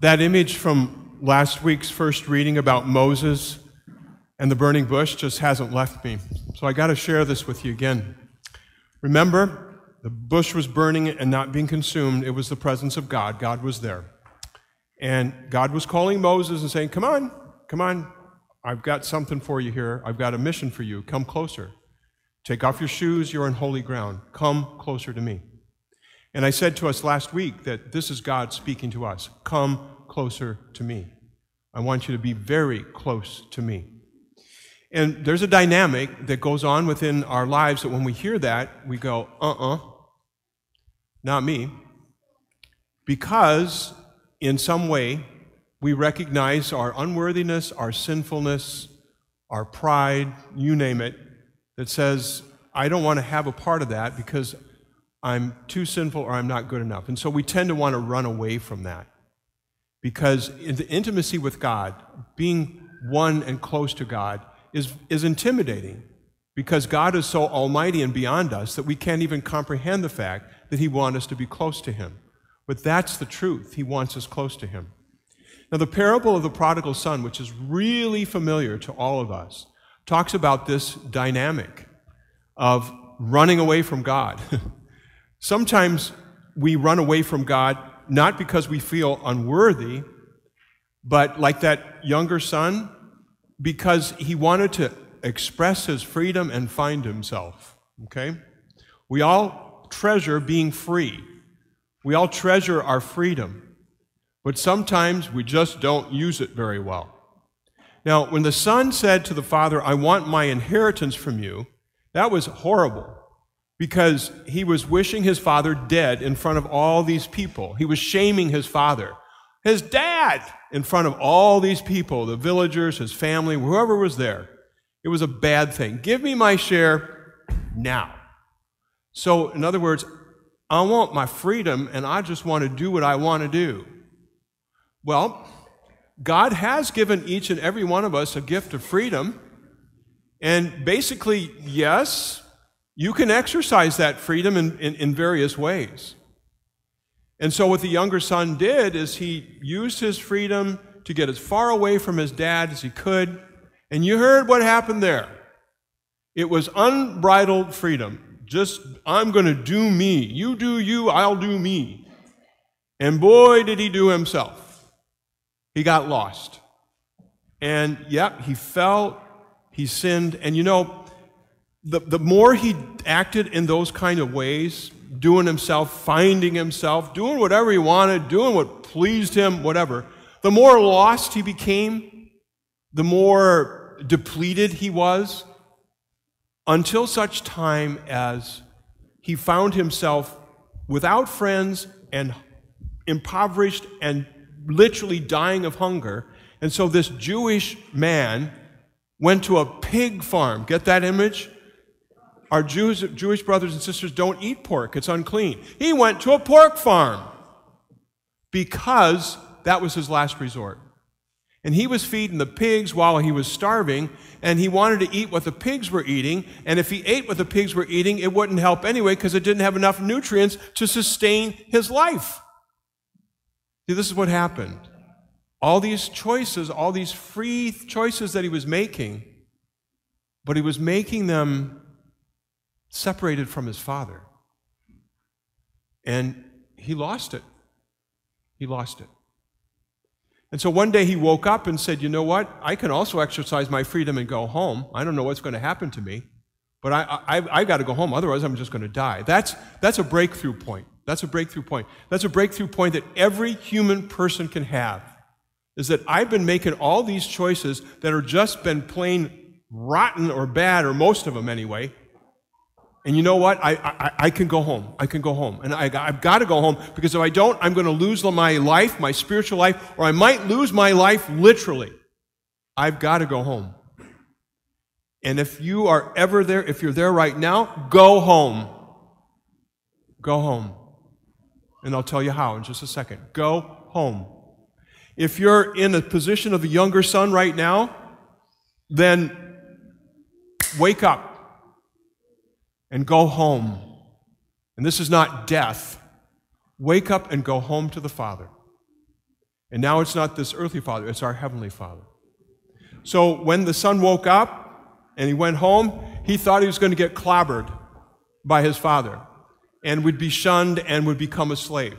That image from last week's first reading about Moses and the burning bush just hasn't left me. So I got to share this with you again. Remember, the bush was burning and not being consumed. It was the presence of God. God was there. And God was calling Moses and saying, Come on, come on. I've got something for you here. I've got a mission for you. Come closer. Take off your shoes. You're on holy ground. Come closer to me. And I said to us last week that this is God speaking to us. Come closer to me. I want you to be very close to me. And there's a dynamic that goes on within our lives that when we hear that, we go, uh uh-uh, uh, not me. Because in some way, we recognize our unworthiness, our sinfulness, our pride, you name it, that says, I don't want to have a part of that because I'm too sinful or I'm not good enough. And so we tend to want to run away from that. Because in the intimacy with God, being one and close to God, is, is intimidating. Because God is so almighty and beyond us that we can't even comprehend the fact that He wants us to be close to Him. But that's the truth. He wants us close to Him. Now, the parable of the prodigal son, which is really familiar to all of us, talks about this dynamic of running away from God. Sometimes we run away from God not because we feel unworthy, but like that younger son, because he wanted to express his freedom and find himself. Okay? We all treasure being free. We all treasure our freedom. But sometimes we just don't use it very well. Now, when the son said to the father, I want my inheritance from you, that was horrible because he was wishing his father dead in front of all these people. He was shaming his father, his dad, in front of all these people, the villagers, his family, whoever was there. It was a bad thing. Give me my share now. So, in other words, I want my freedom and I just want to do what I want to do. Well, God has given each and every one of us a gift of freedom. And basically, yes, you can exercise that freedom in, in, in, various ways. And so, what the younger son did is he used his freedom to get as far away from his dad as he could. And you heard what happened there. It was unbridled freedom. Just, I'm going to do me. You do you, I'll do me. And boy, did he do himself. He got lost. And yep, he fell, he sinned. And you know, the, the more he acted in those kind of ways, doing himself, finding himself, doing whatever he wanted, doing what pleased him, whatever, the more lost he became, the more depleted he was, until such time as he found himself without friends and impoverished and literally dying of hunger. And so this Jewish man went to a pig farm. Get that image? Our Jews, Jewish brothers and sisters don't eat pork, it's unclean. He went to a pork farm because that was his last resort. And he was feeding the pigs while he was starving, and he wanted to eat what the pigs were eating. And if he ate what the pigs were eating, it wouldn't help anyway because it didn't have enough nutrients to sustain his life. See, this is what happened. All these choices, all these free choices that he was making, but he was making them separated from his father. And he lost it. He lost it. And so one day he woke up and said, You know what? I can also exercise my freedom and go home. I don't know what's going to happen to me, but I, I, I got to go home. Otherwise, I'm just going to die. That's, that's a breakthrough point. That's a breakthrough point. That's a breakthrough point that every human person can have. Is that I've been making all these choices that are just been plain rotten or bad, or most of them anyway, and you know what? I, I, I, can go home. I can go home. And I, I've got to go home because if I don't, I'm going to lose my life, my spiritual life, or I might lose my life literally. I've got to go home. And if you are ever there, if you're there right now, go home. Go home. And I'll tell you how in just a second. Go home. If you're in a position of a younger son right now, then wake up and go home. And this is not death. Wake up and go home to the Father. And now it's not this earthly father, it's our heavenly father. So when the son woke up and he went home, he thought he was going to get clobbered by his father and would be shunned and would become a slave.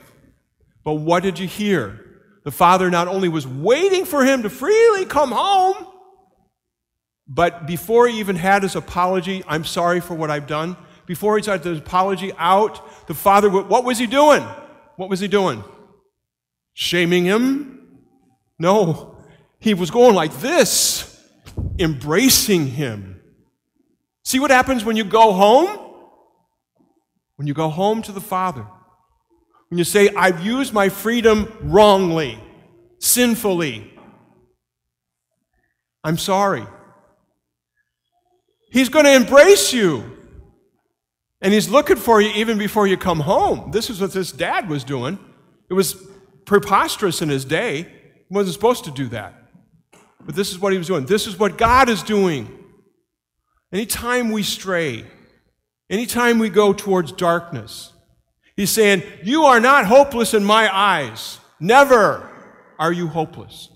But what did you hear? The father not only was waiting for him to freely come home, but before he even had his apology, I'm sorry for what I've done, before he had his apology out, the father, what was he doing? What was he doing? Shaming him? No. He was going like this, embracing him. See what happens when you go home? When you go home to the Father, when you say, I've used my freedom wrongly, sinfully, I'm sorry. He's going to embrace you. And he's looking for you even before you come home. This is what this dad was doing. It was preposterous in his day. He wasn't supposed to do that. But this is what he was doing. This is what God is doing. Anytime we stray, anytime we go towards darkness, he's saying, You are not hopeless in my eyes. Never are you hopeless.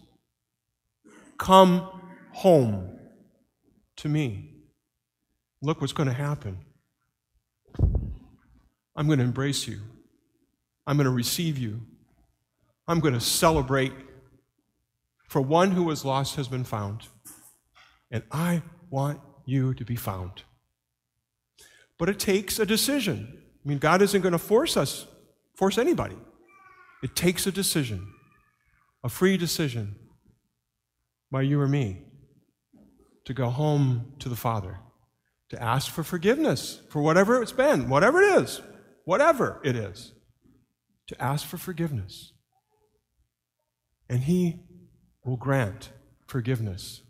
Come home to me. Look what's going to happen. I'm going to embrace you. I'm going to receive you. I'm going to celebrate. For one who was lost has been found. And I want you to be found. But it takes a decision. I mean, God isn't going to force us, force anybody. It takes a decision, a free decision by you or me to go home to the Father to ask for forgiveness for whatever it's been, whatever it is, whatever it is, to ask for forgiveness. And He will grant forgiveness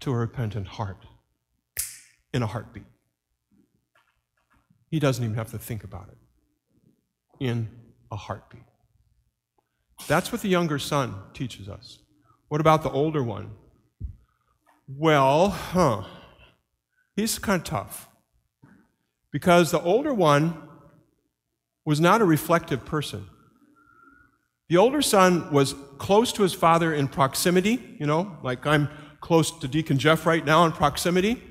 to a repentant heart in a heartbeat. He doesn't even have to think about it in a heartbeat. That's what the younger son teaches us. What about the older one? Well, huh. He's kind of tough. Because the older one was not a reflective person. The older son was close to his father in proximity, you know, like I'm close to Deacon Jeff right now in proximity.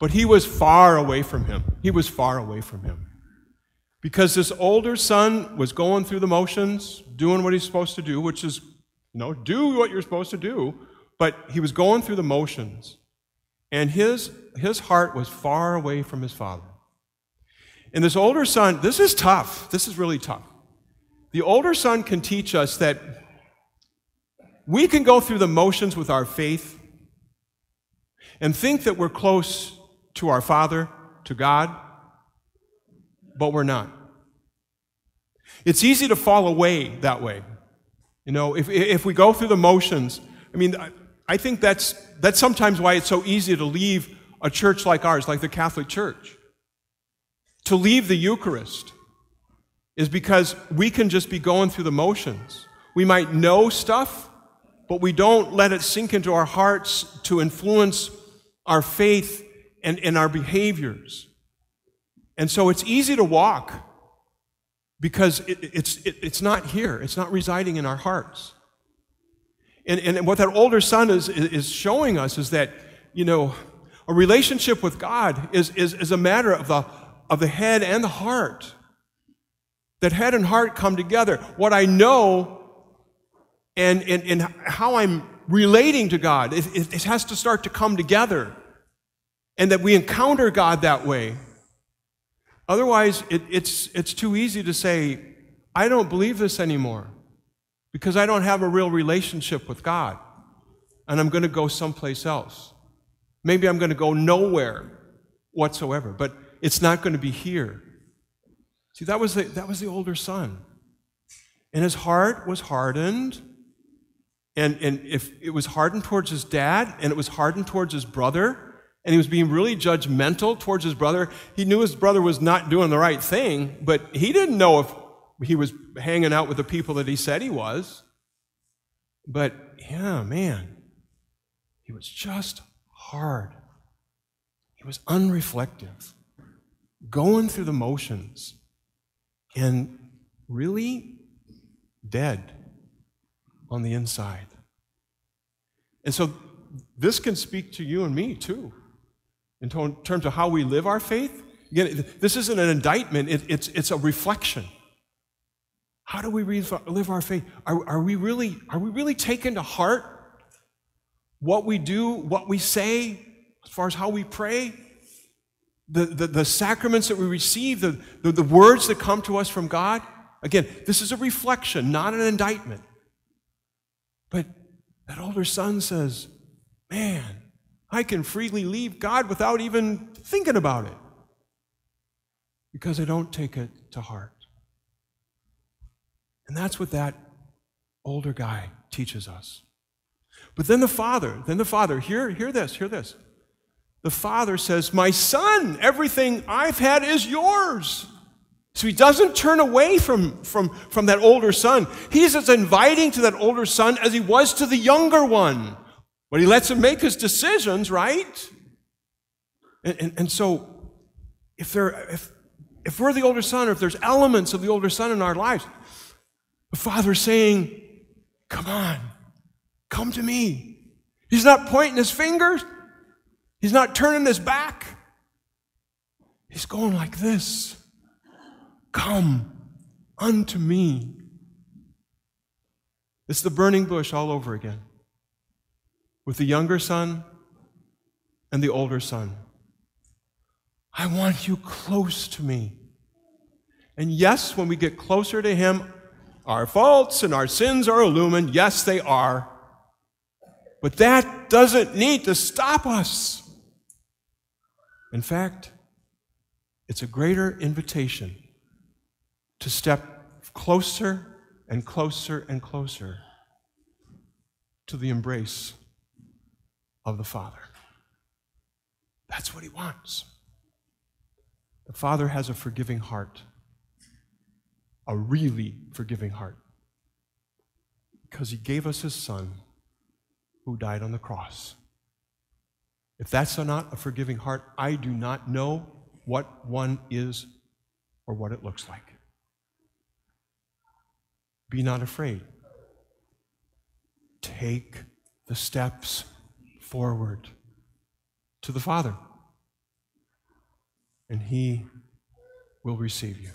But he was far away from him. He was far away from him. Because this older son was going through the motions, doing what he's supposed to do, which is, you know, do what you're supposed to do, but he was going through the motions. And his, his heart was far away from his father. And this older son, this is tough. This is really tough. The older son can teach us that we can go through the motions with our faith and think that we're close to our Father, to God, but we're not. It's easy to fall away that way. You know, if, if we go through the motions, I mean, I think that's, that's sometimes why it's so easy to leave a church like ours, like the Catholic Church. To leave the Eucharist is because we can just be going through the motions. We might know stuff, but we don't let it sink into our hearts to influence our faith and, and our behaviors. And so it's easy to walk because it, it's, it, it's not here, it's not residing in our hearts. And, and what that older son is, is showing us is that, you know, a relationship with God is, is, is a matter of the, of the head and the heart. That head and heart come together. What I know and, and, and how I'm relating to God, it, it has to start to come together. And that we encounter God that way. Otherwise, it, it's, it's too easy to say, I don't believe this anymore because I don't have a real relationship with God and I'm going to go someplace else. Maybe I'm going to go nowhere whatsoever, but it's not going to be here. See, that was the, that was the older son. And his heart was hardened. And, and if it was hardened towards his dad and it was hardened towards his brother, and he was being really judgmental towards his brother, he knew his brother was not doing the right thing, but he didn't know if he was hanging out with the people that he said he was. But yeah, man, he was just hard. He was unreflective, going through the motions, and really dead. on the inside. And so this can speak to you and me too, in terms of how we live our faith. Again, this isn't an indictment, it, it's, it's a reflection. How do we live our faith? Are, are, we really, are we really taking to heart what we do, what we say, as far as how we pray? The, the, the sacraments that we receive, the, the, the words that come to us from God? Again, this is a reflection, not an indictment. But that older son says, Man, I can freely leave God without even thinking about it because I don't take it to heart. And that's what that older guy teaches us. But then the father, then the father, hear, hear this, hear this. The father says, My son, everything I've had is yours. So he doesn't turn away from, from, from that older son. He's as inviting to that older son as he was to the younger one. But he lets him make his decisions, right? And, and, and so, if, there, if, if we're the older son, or if there's elements of the older son in our lives, the father's saying, Come on, come to me. He's not pointing his fingers, he's not turning his back. He's going like this Come unto me. It's the burning bush all over again with the younger son and the older son. I want you close to me. And yes, when we get closer to him, our faults and our sins are illumined. Yes, they are. But that doesn't need to stop us. In fact, it's a greater invitation to step closer and closer and closer to the embrace of the Father. That's what He wants. The Father has a forgiving heart, a really forgiving heart, because He gave us His Son who died on the cross. If that's not a forgiving heart, I do not know what one is or what it looks like. Be not afraid. Take the steps forward to the Father, and He will receive you.